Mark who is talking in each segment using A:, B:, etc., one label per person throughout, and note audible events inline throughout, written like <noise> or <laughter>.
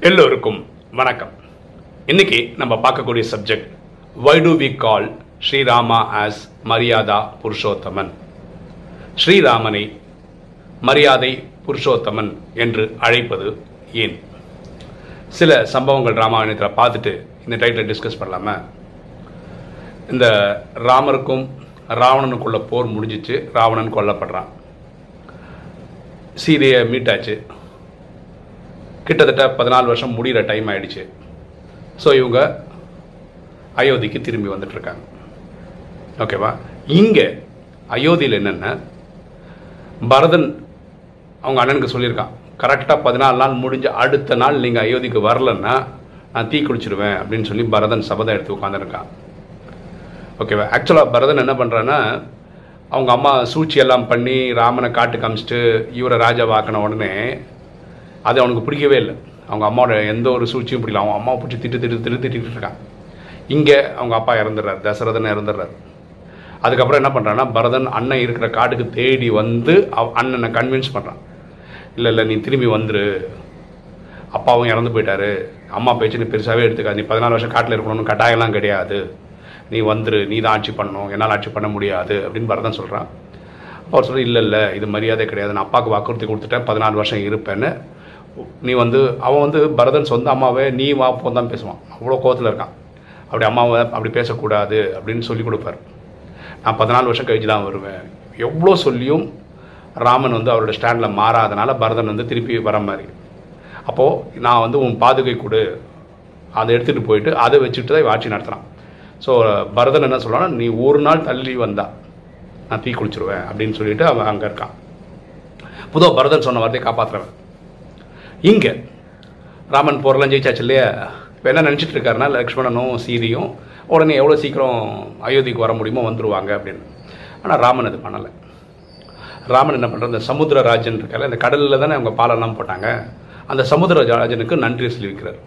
A: எல்லோருக்கும் வணக்கம். இன்னைக்கு நம்ம பார்க்கக்கூடிய subject why do we call Srirama as Maryada Purushottaman? ஸ்ரீராமனை மரியாதை புருஷோத்தமன் என்று அழைப்பது ஏன்? சில சம்பவங்கள் ராமாயணத்தில் பார்த்துட்டு இந்த டைட்டில் டிஸ்கஸ் பண்ணலாமா? இந்த ராமருக்கும் ராவணனுக்குள்ள போர் முடிஞ்சிச்சு ராவணன் கொல்லப்படுறான். சீதையை மீட்டாச்சு கிட்டத்தட்ட பதினாலு வருஷம் முடிகிற டைம் ஆயிடுச்சு. ஸோ இவங்க அயோத்திக்கு திரும்பி வந்துட்டுருக்காங்க. ஓகேவா இங்கே அயோத்தியில் என்னென்ன பரதன் அவங்க அண்ணனுக்கு சொல்லியிருக்கான் கரெக்டாக பதினாலு நாள் முடிஞ்ச அடுத்த நாள் நீங்கள் அயோத்திக்கு வரலன்னா நான் தீ குளிச்சிடுவேன் அப்படின்னு சொல்லி பரதன் சபதம் எடுத்து உட்காந்துருக்கான் ஓகேவா ஆக்சுவலாக பரதன் என்ன பண்ணுறான்னா அவங்க அம்மா சூழ்ச்சி எல்லாம் பண்ணி ராமனை காட்டு காமிச்சிட்டு இவரை ராஜாவாக்கின உடனே அது அவனுக்கு பிடிக்கவே இல்லை. அவங்க அம்மாவோட எந்த ஒரு சூழ்ச்சியும் பிடிக்கல அவங்க அம்மாவை பிடிச்சி திட்டு திட்டு திட்டு திட்டிகிட்டு இருக்கான். இங்கே அவங்க அப்பா இறந்துடுறாரு. தசரதன் இறந்துடுறாரு. அதுக்கப்புறம் என்ன பண்ணுறான்னா பரதன் அண்ணன் இருக்கிற காட்டுக்கு தேடி வந்து அவ அண்ணனை கன்வின்ஸ் பண்ணுறான் இல்லை இல்லை நீ திரும்பி வந்துரு. அப்பாவும் இறந்து போயிட்டாரு. அம்மா பேச்சு நீ பெருசாகவே எடுத்துக்காது. நீ பதினாலு வருஷம் காட்டில் இருக்கணும்னு கட்டாயம்லாம் கிடையாது. நீ வந்துரு. நீ தான் ஆட்சி பண்ணணும். என்னால் ஆட்சி பண்ண முடியாது. அப்படின்னு பரதன் சொல்கிறான் அவர் சொல்லி இல்லை இல்லை இது மரியாதை கிடையாது. நான் அப்பாவுக்கு வாக்குறுதி கொடுத்துட்டேன். பதினாலு வருஷம் இருப்பேன்னு. நீ வந்து அவன் வந்து பரதன் சொந்த அம்மாவே நீ வா போன் தான் பேசுவான். அவ்வளோ கோவத்தில் இருக்கான். அப்படி அம்மாவை அப்படி பேசக்கூடாது அப்படின்னு சொல்லி கொடுப்பார். நான் பதினாலு வருஷம் கழிச்சு தான் வருவேன். எவ்வளோ சொல்லியும் ராமன் வந்து அவரோட ஸ்டாண்டில் மாறாதனால பரதன் வந்து திருப்பி வர மாதிரி. அப்போது நான் வந்து உன் பாதுகை கொடு. அதை எடுத்துகிட்டு போயிட்டு அதை வச்சுட்டு தான் ஆட்சி நடத்துகிறான் ஸோ பரதன் என்ன சொல்கிறான்னா நீ ஒரு நாள் தள்ளி வந்தா நான் தீ குளிச்சிருவேன் அப்படின்னு சொல்லிட்டு அவன் அங்கே இருக்கான். புதோ பரதன் சொன்ன வார்த்தையை காப்பாற்றுறவன் இங்கே. ராமன் போரெல்லாம் ஜெயிச்சாச்சு இல்லையா? இப்போ என்ன நினச்சிட்டு இருக்காருன்னா லக்ஷ்மணனும் சீதையும் உடனே எவ்வளோ சீக்கிரம் அயோத்திக்கு வர முடியுமோ வந்துடுவாங்க அப்படின்னு. ஆனால் ராமன் அது பண்ணலை. ராமன் என்ன பண்ணுறது இந்த சமுத்திரராஜன் இருக்கால இந்த கடலில் தானே அவங்க பாலெல்லாம் போட்டாங்க. அந்த சமுத்திரராஜனுக்கு நன்றி சொல்லியிருக்கிறார்.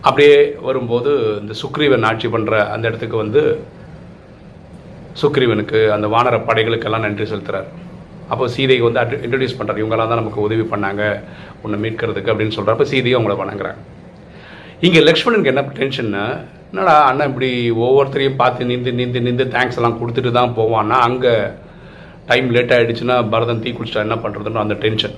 A: அப்படியே வரும்போது இந்த சுக்ரீவன் ஆட்சி பண்ணுற அந்த இடத்துக்கு வந்து சுக்ரீவனுக்கு அந்த வானர படைகளுக்கெல்லாம் நன்றி செலுத்துகிறார் அப்போ சீதையை வந்து அட் இன்ட்ரடியூஸ் பண்ணுறாரு இவங்களாம் தான் நமக்கு உதவி பண்ணாங்க. உன்னை மீட்கிறதுக்கு அப்படின்னு சொல்கிறப்ப சீதையும் அவங்கள வணங்குறாங்க. இங்கே லக்ஷ்மணனுக்கு என்ன டென்ஷன்னா என்னடா அண்ணன் இப்படி ஒவ்வொருத்தரையும் பார்த்து நின்று நின்று நின்று தேங்க்ஸ் எல்லாம் கொடுத்துட்டு தான் போவான்னா அங்கே டைம் லேட் ஆகிடுச்சுன்னா பரதன் தீ குடிச்சிட்டா என்ன பண்ணுறதுன்னு அந்த டென்ஷன்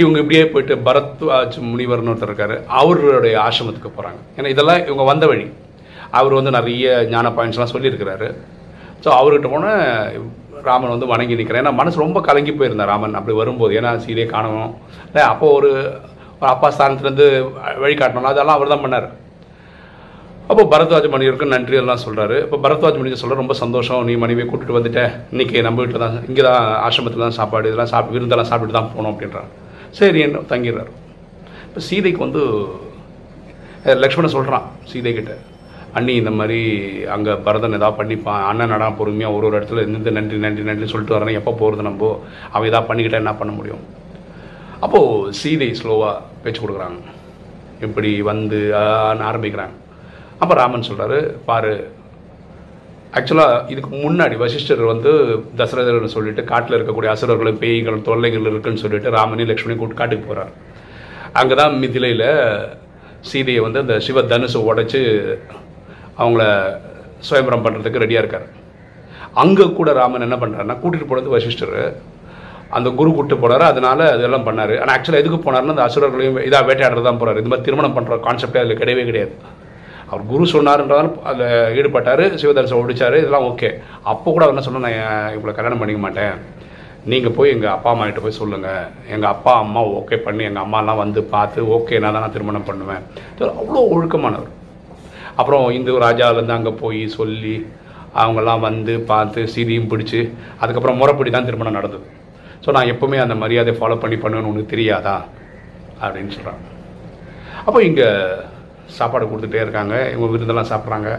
A: இவங்க இப்படியே போயிட்டு பரத்வாஜ் முனிவர்னு ஒருத்தர் இருக்காரு. அவருடைய ஆசிரமத்துக்கு போகிறாங்க ஏன்னா இதெல்லாம் இவங்க வந்த வழி. அவர் வந்து நிறைய ஞான பாயிண்ட்ஸ்லாம் சொல்லியிருக்கிறாரு. ஸோ அவர்கிட்ட போனால் ராமன் வந்து வணங்கி நிற்கிறேன் ஏன்னா மனசு ரொம்ப கலங்கி போயிருந்தேன் ராமன் அப்படி வரும்போது. ஏன்னா சீதையை காணணும் இல்லை அப்போ ஒரு ஒரு அப்பா ஸ்தானத்துலேருந்து வழிகாட்டணும் அதெல்லாம் அவர் தான் பண்ணார். அப்போ பரத்வாஜ் மணியருக்கு நன்றி எல்லாம் சொல்கிறாரு இப்போ பரத்வாஜ் மணியை சொல்ல ரொம்ப சந்தோஷம். நீ மனைவியை கூட்டிட்டு வந்துட்டேன் இன்னைக்கு நம்ம வீட்டில் தான் இங்கே தான் ஆசிரமத்தில் தான் சாப்பாடு இதெல்லாம் சாப்பிட்டு விருந்தெல்லாம் சாப்பிட்டு தான் போகணும் அப்படின்றாங்க சரி என்ன தங்கிடுறாரு. இப்போ சீதைக்கு வந்து லக்ஷ்மணன் சொல்கிறான் சீதை அண்ணி இந்த மாதிரி அங்கே பரதன் எதாவது பண்ணிப்பான் அண்ணன் நடா பொறுமையாக ஒரு ஒரு இடத்துல இருந்து நன்றி நன்றி நன்றி சொல்லிட்டு வரேன் எப்போ போகிறது நம்ம? அவன் எதாவது பண்ணிக்கிட்டா என்ன பண்ண முடியும்? அப்போது சீதை ஸ்லோவாக பேச்சு கொடுக்குறாங்க. இப்படி வந்து ஆன்னு ஆரம்பிக்கிறாங்க. அப்போ ராமன் சொல்கிறாரு பாரு ஆக்சுவலாக இதுக்கு முன்னாடி வசிஷ்டர் வந்து தசரதர்னு சொல்லிட்டு காட்டில் இருக்கக்கூடிய அசுரர்களும் பேய்களும் தொல்லைகள் இருக்குன்னு சொல்லிட்டு ராமனையும் லக்ஷ்மணையும் கூட்டு காட்டுக்கு போகிறார் அங்கே தான் மிதிலையில் சீதையை வந்து அந்த சிவ தனுசை உடைச்சு அவங்கள சுயம்பரம் பண்ணுறதுக்கு ரெடியாக இருக்கார். அங்கே கூட ராமன் என்ன பண்ணுறாருன்னா கூட்டிகிட்டு போனது வசிஷ்டர். அந்த குரு கூட்டு போனார் அதனால அதெல்லாம் பண்ணார். ஆனால் ஆக்சுவலாக எதுக்கு போனார்னா அந்த அசுரர்களையும் இதாக வேட்டையாடுறது தான் போகிறார் இது மாதிரி திருமணம் பண்ணுற கான்செப்டே அதில் கிடையவே கிடையாது. அவர் குரு சொன்னார்ன்றதால் அதில் ஈடுபட்டார் சிவதரிசனம் ஒடிச்சார் இதெல்லாம் ஓகே அப்போ கூட அவர் என்ன சொன்னால் நான் இவங்களை கல்யாணம் பண்ணிக்க மாட்டேன். நீங்கள் போய் எங்கள் அப்பா அம்மா கிட்ட போய் சொல்லுங்கள் எங்கள் அப்பா அம்மா ஓகே பண்ணி எங்கள் அம்மாலாம் வந்து பார்த்து ஓகே நான் தான் நான் திருமணம் பண்ணுவேன். அவ்வளோ ஒழுக்கமானவர். அப்புறம் இந்து ராஜாவிலேருந்து அங்கே போய் சொல்லி அவங்கெல்லாம் வந்து பார்த்து சீதியும் பிடிச்சி அதுக்கப்புறம் முறைப்படி தான் திருமணம் நடந்தது. ஸோ நான் எப்போவுமே அந்த மரியாதையை ஃபாலோ பண்ணி பண்ணுவேன்னு ஒன்று தெரியாதா? அப்படின்னு சொல்கிறாங்க அப்போ இங்கே சாப்பாடு கொடுத்துட்டே இருக்காங்க. இவங்க விருந்தெல்லாம் சாப்பிட்றாங்க.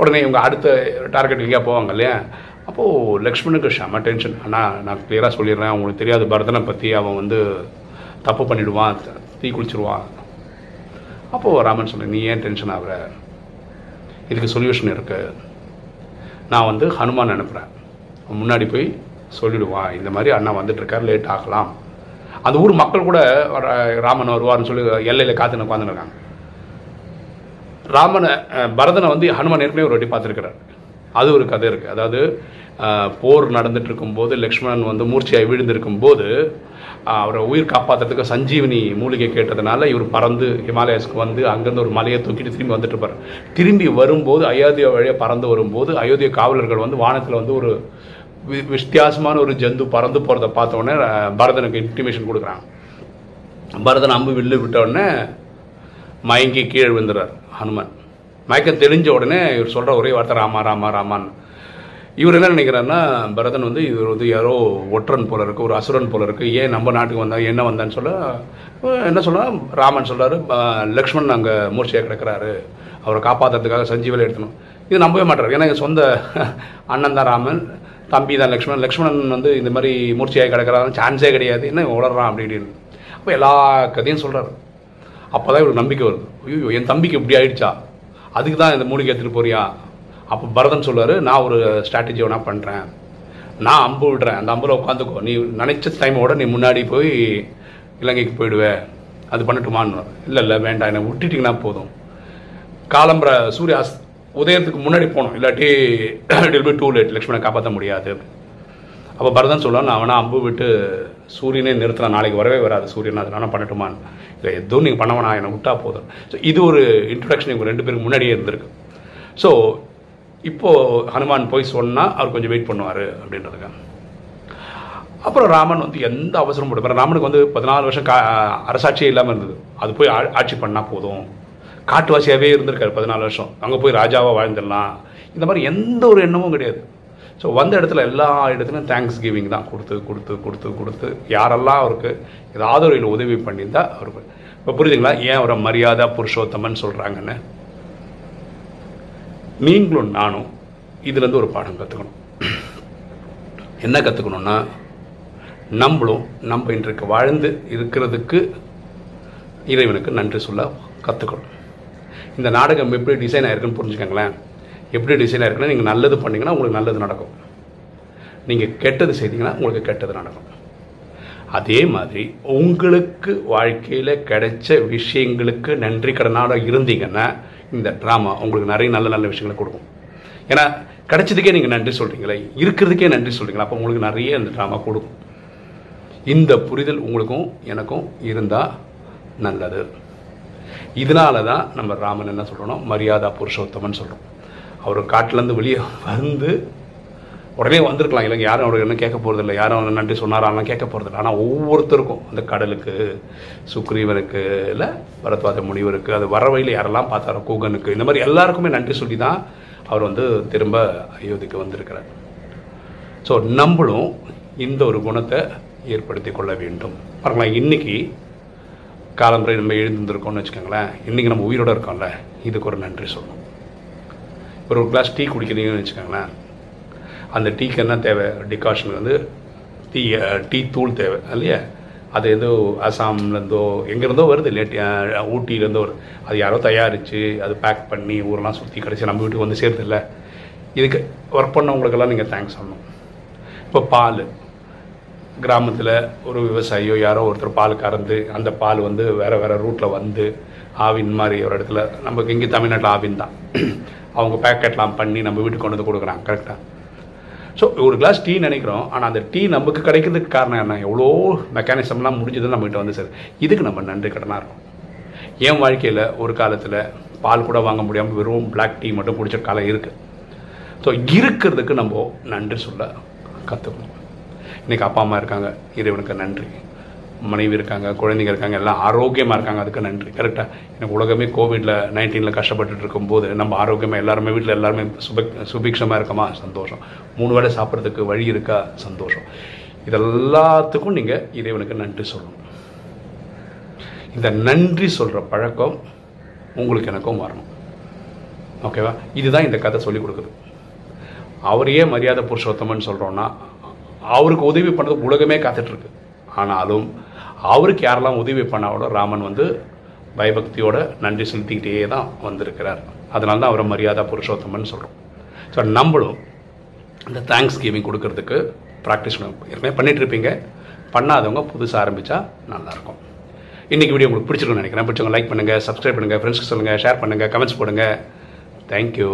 A: உடனே இவங்க அடுத்த டார்கெட் எங்கேயா போவாங்க இல்லையா? அப்போது லக்ஷ்மணுக்கு செம டென்ஷன் ஆனால் நான் கிளியராக சொல்லிடுறேன். அவங்களுக்கு தெரியாது பரதனை பற்றி அவன் வந்து தப்பு பண்ணிவிடுவான் தீ குளிச்சிருவான். அப்போது ராமன் சொன்ன நீ ஏன் டென்ஷன் ஆகுற? இதுக்கு சொல்யூஷன் இருக்குது நான் வந்து ஹனுமான் அனுப்புகிறேன் முன்னாடி போய் சொல்லிவிடுவான் இந்த மாதிரி அண்ணா வந்துட்டுருக்கார் லேட் ஆகலாம். அந்த ஊர் மக்கள் கூட வர- ராமன் வருவார்னு சொல்லி எல்லையில் காத்துன்னு உட்காந்துருக்காங்க ராமனை பரதனை வந்து ஹனுமான் ஏற்கனவே ஒரு வாட்டி பார்த்துருக்கிறார். அது ஒரு கதை இருக்குது அதாவது போர் நடந்துட்டு இருக்கும்போது லக்ஷ்மணன் வந்து மூர்ச்சியாக விழுந்திருக்கும் போது அவரை உயிர் காப்பாற்றுறதுக்கு சஞ்சீவனி மூலிகை கேட்டதுனால இவர் பறந்து ஹிமாலயஸ்க்கு வந்து அங்கேருந்து ஒரு மலையை தூக்கிட்டு திரும்பி வந்துட்டு இருப்பார் திரும்பி வரும்போது அயோத்தியா வழியாக பறந்து வரும்போது அயோத்திய காவலர்கள் வந்து வானத்தில் வந்து ஒரு வி- வித்தியாசமான ஒரு ஜந்து பறந்து போகிறத பார்த்த உடனே பரதனுக்கு இன்டிமேஷன் கொடுக்குறாங்க. பரதன் அம்பு வில்லு விட்ட உடனே மயங்கி கீழே விழுந்துறார் ஹனுமான். மயக்கம் தெரிஞ்ச உடனே இவர் சொல்கிற ஒரே வார்த்தை ராமா ராமா ராமான்னு. இவர் என்ன நினைக்கிறாருன்னா பரதன் வந்து இவர் வந்து யாரோ ஒற்றன் போல இருக்கு ஒரு அசுரன் போல இருக்கு. ஏன் நம்ம நாட்டுக்கு வந்தா என்ன வந்தான்னு சொல்ல என்ன சொல்லலாம் ராமன் சொல்றாரு லக்ஷ்மன் அங்கே மூர்ச்சையாக கிடக்கிறாரு. அவரை காப்பாற்றுறதுக்காக சஞ்சீவலை எடுத்தணும் இது நம்பவே மாட்டார். ஏன்னா எங்கள் சொந்த அண்ணன் தான் ராமன் தம்பி தான் லக்ஷ்மணன். லக்ஷ்மணன் வந்து இந்த மாதிரி மூர்ச்சையாக கிடக்கிறாரு சான்ஸே கிடையாது. என்ன உளறான் அப்படி இப்படின்னு. அப்போ எல்லா கதையும் சொல்கிறாரு அப்போ தான் இவருக்கு நம்பிக்கை வருது. ஐயோ என் தம்பிக்கு இப்படி ஆயிடுச்சா? அதுக்கு தான் இந்த மூலிகை எடுத்துகிட்டு போறியா? அப்போ பரதன் சொல்லுவார் நான் ஒரு ஸ்ட்ராட்டஜி வேணா பண்ணுறேன் நான் அம்பு விடுறேன். அந்த அம்பில் உட்காந்துக்கோ. நீ நினைச்ச டைமோட நீ முன்னாடி போய் இலங்கைக்கு போயிடுவேன் அது பண்ணட்டுமான்னு இல்லை இல்லை வேண்டாம். என்னை விட்டுட்டிங்கன்னா போதும். காலம்பர சூரிய அஸ் உதயத்துக்கு முன்னாடி போகணும் இல்லாட்டி இட் பி டூ லேட் லக்ஷ்மணை காப்பாற்ற முடியாது. அப்போ பரதன் சொல்லுவான் நான் வேணா அம்பு விட்டு சூரியனே நிறுத்தினா நாளைக்கு வரவே வராது. சூரியன் அதனால பண்ணட்டுமான்னு. இல்லை எதுவும் நீங்கள் பண்ண வேணாம். என்னை விட்டா போதும். ஸோ இது ஒரு இன்ட்ரடக்ஷன் இவங்க ரெண்டு பேருக்கு முன்னாடியே இருந்திருக்கு. ஸோ இப்போது ஹனுமான் போய் சொன்னால் அவர் கொஞ்சம் வெயிட் பண்ணுவார் அப்படின்றதுக்காக. அப்புறம் ராமன் வந்து எந்த அவசரம் போட்டு ராமனுக்கு வந்து பதினாலு வருஷம் கா அரசாட்சியே இல்லாமல் இருந்தது. அது போய் ஆட்சி பண்ணால் போதும். காட்டுவாசியாகவே இருந்திருக்காரு பதினாலு வருஷம். அங்கே போய் ராஜாவாக வாழ்ந்துடலாம். இந்த மாதிரி எந்த ஒரு எண்ணமும் கிடையாது. ஸோ வந்த இடத்துல எல்லா இடத்துலையும் தேங்க்ஸ் கிவிங் தான் கொடுத்து கொடுத்து கொடுத்து கொடுத்து யாரெல்லாம் அவருக்கு ஏதாவது ஒரு உதவி பண்ணியிருந்தால் அவருக்கு இப்போ புரியுதுங்களா? ஏன் அவரை மரியாதை புருஷோத்தமன் சொல்கிறாங்கன்னு நீங்களும் நானும் இதுலேருந்து ஒரு பாடம் கற்றுக்கணும் என்ன கற்றுக்கணும்னா நம்மளும் நம்ம இன்றைக்கு வாழ்ந்து இருக்கிறதுக்கு இறைவனுக்கு நன்றி சொல்ல கற்றுக்கணும் இந்த நாடகம் எப்படி டிசைன் ஆயிருக்குன்னு புரிஞ்சுக்கோங்களேன். எப்படி டிசைன் ஆயிருக்குன்னா நீங்கள் நல்லது பண்ணிங்கன்னா உங்களுக்கு நல்லது நடக்கும். நீங்கள் கெட்டது செய்தீங்கன்னா உங்களுக்கு கெட்டது நடக்கும். அதே மாதிரி உங்களுக்கு வாழ்க்கையில் கிடைச்ச விஷயங்களுக்கு நன்றி கடனாக இருந்தீங்கன்னா இந்த ட்ராமா உங்களுக்கு நிறைய நல்ல நல்ல விஷயங்களை கொடுக்கும். ஏன்னா கிடைச்சதுக்கே நீங்கள் நன்றி சொல்கிறீங்களே இருக்கிறதுக்கே நன்றி சொல்கிறீங்களா அப்போ உங்களுக்கு நிறைய இந்த ட்ராமா கொடுக்கும். இந்த புரிதல் உங்களுக்கும் எனக்கும் இருந்தால் நல்லது. இதனால தான் நம்ம ராமன் என்ன சொல்கிறோம் மரியாதா புருஷோத்தமன் சொல்கிறோம் அவர் காட்டிலேருந்து வெளியே வந்து உடனே வந்திருக்கலாம். இல்லைங்க யாரும் அவருக்கு என்ன கேட்க போகிறதில்ல யாரும் அவர் நன்றி சொன்னாராலாம் கேட்க போகிறதில்ல ஆனால் ஒவ்வொருத்தருக்கும் அந்த கடலுக்கு சுக்ரீவனுக்கு இல்லை பரத்வாத முனிவருக்கு அது வர வழியில் யாரெல்லாம் பார்த்தாரோ கூகனுக்கு இந்த மாதிரி எல்லாருக்குமே நன்றி சொல்லி தான் அவர் வந்து திரும்ப அயோத்திக்கு வந்திருக்கிறார். ஸோ நம்மளும் இந்த ஒரு குணத்தை ஏற்படுத்தி கொள்ள வேண்டும். பாருங்களேன் இன்றைக்கி காலம்புரை நம்ம எழுந்திருக்கோம்னு வச்சுக்கோங்களேன் இன்றைக்கி நம்ம உயிரோட இருக்கோம்ல இதுக்கு ஒரு நன்றி சொல்லணும். ஒரு கிளாஸ் டீ குடிக்கிறீங்கன்னு வச்சுக்கோங்களேன் அந்த டீக்கு என்ன தேவை? டிகாஷனுக்கு வந்து டீ டீ தூள் தேவை இல்லையா? அது ஏதோ அசாம்லேருந்தோ எங்கேருந்தோ வருது இல்லையா ஊட்டியிலேருந்தோ வருது அது யாரோ தயாரித்து அது பேக் பண்ணி ஊரெலாம் சுற்றி கடைசி நம்ம வீட்டுக்கு வந்து சேர்த்து இல்லை இதுக்கு ஒர்க் பண்ணவங்களுக்கெல்லாம் நீங்கள் தேங்க்ஸ் சொல்லணும். இப்போ பால் கிராமத்தில் ஒரு விவசாயியோ யாரோ ஒருத்தர் பால் கறந்து அந்த பால் வந்து வேறு வேறு ரூட்டில் வந்து ஆவின் மாதிரி ஒரு இடத்துல நமக்கு இங்கே தமிழ்நாட்டில் ஆவின் தான். <clears throat> அவங்க பேக்கெட்லாம் பண்ணி நம்ம வீட்டுக்கு கொண்டு வந்து கொடுக்குறாங்க கரெக்டாக ஸோ ஒரு கிளாஸ் டீ நினைக்கிறோம் ஆனால் அந்த டீ நமக்கு கிடைக்கிறதுக்கு காரணம் என்ன? எவ்வளோ மெக்கானிசம்லாம் முடிஞ்சதுன்னு நம்மகிட்ட வந்து சார் இதுக்கு நம்ம நன்றி கடனாக இருக்கும். என் வாழ்க்கையில் ஒரு காலத்தில் பால் கூட வாங்க முடியாமல் வெறும் பிளாக் டீ மட்டும் குடிச்ச காலம் இருக்குது ஸோ இருக்கிறதுக்கு நம்ம நன்றி சொல்ல கற்றுக்கணும் இன்றைக்கி அப்பா அம்மா இருக்காங்க இறைவனுக்கு நன்றி. மனைவி இருக்காங்க குழந்தைங்க இருக்காங்க எல்லாம் ஆரோக்கியமாக இருக்காங்க. அதுக்கு நன்றி. கரெக்டாக எனக்கு உலகமே கோவிடில் நைன்டீனில் கஷ்டப்பட்டுட்டு இருக்கும்போது நம்ம ஆரோக்கியமாக எல்லாருமே வீட்டில் எல்லாருமே சுபிக் சுபிக்ஷமாக இருக்கமா? சந்தோஷம். மூணு வேளை சாப்பிட்றதுக்கு வழி இருக்கா? சந்தோஷம். இதெல்லாத்துக்கும் நீங்கள் இறைவனுக்கு நன்றி சொல்லணும். இந்த நன்றி சொல்கிற பழக்கம் உங்களுக்கு எனக்கும் வரணும். ஓகேவா இதுதான் இந்த கதை சொல்லிக் கொடுக்குது. அவரையே மரியாதை புருஷோத்தமன் சொல்கிறோன்னா அவருக்கு உதவி பண்ணுறது உலகமே காத்துட்ருக்கு ஆனாலும் அவருக்கு யாரெல்லாம் உதவி பண்ணாவோட ராமன் வந்து பயபக்தியோட நன்றி செலுத்திக்கிட்டே தான் வந்திருக்கிறார். அதனால தான் அவரை மரியாதை புருஷோத்தமன் சொல்கிறோம் ஸோ நம்மளும் இந்த தேங்க்ஸ் கிவிங் கொடுக்கறதுக்கு ப்ராக்டிஸ் ஏற்கனவே பண்ணிகிட்ருப்பீங்க பண்ணாதவங்க புதுசாக ஆரம்பித்தா நல்லாயிருக்கும். இன்றைக்கி வீடியோ உங்களுக்கு பிடிச்சிருக்கும்னு நினைக்கிறேன். பிடிச்சவங்க லைக் பண்ணுங்கள் சப்ஸ்கிரைப் பண்ணுங்கள் ஃப்ரெண்ட்ஸ்க்கு சொல்லுங்கள் ஷேர் பண்ணுங்கள் கமெண்ட்ஸ் போடுங்க. தேங்க்யூ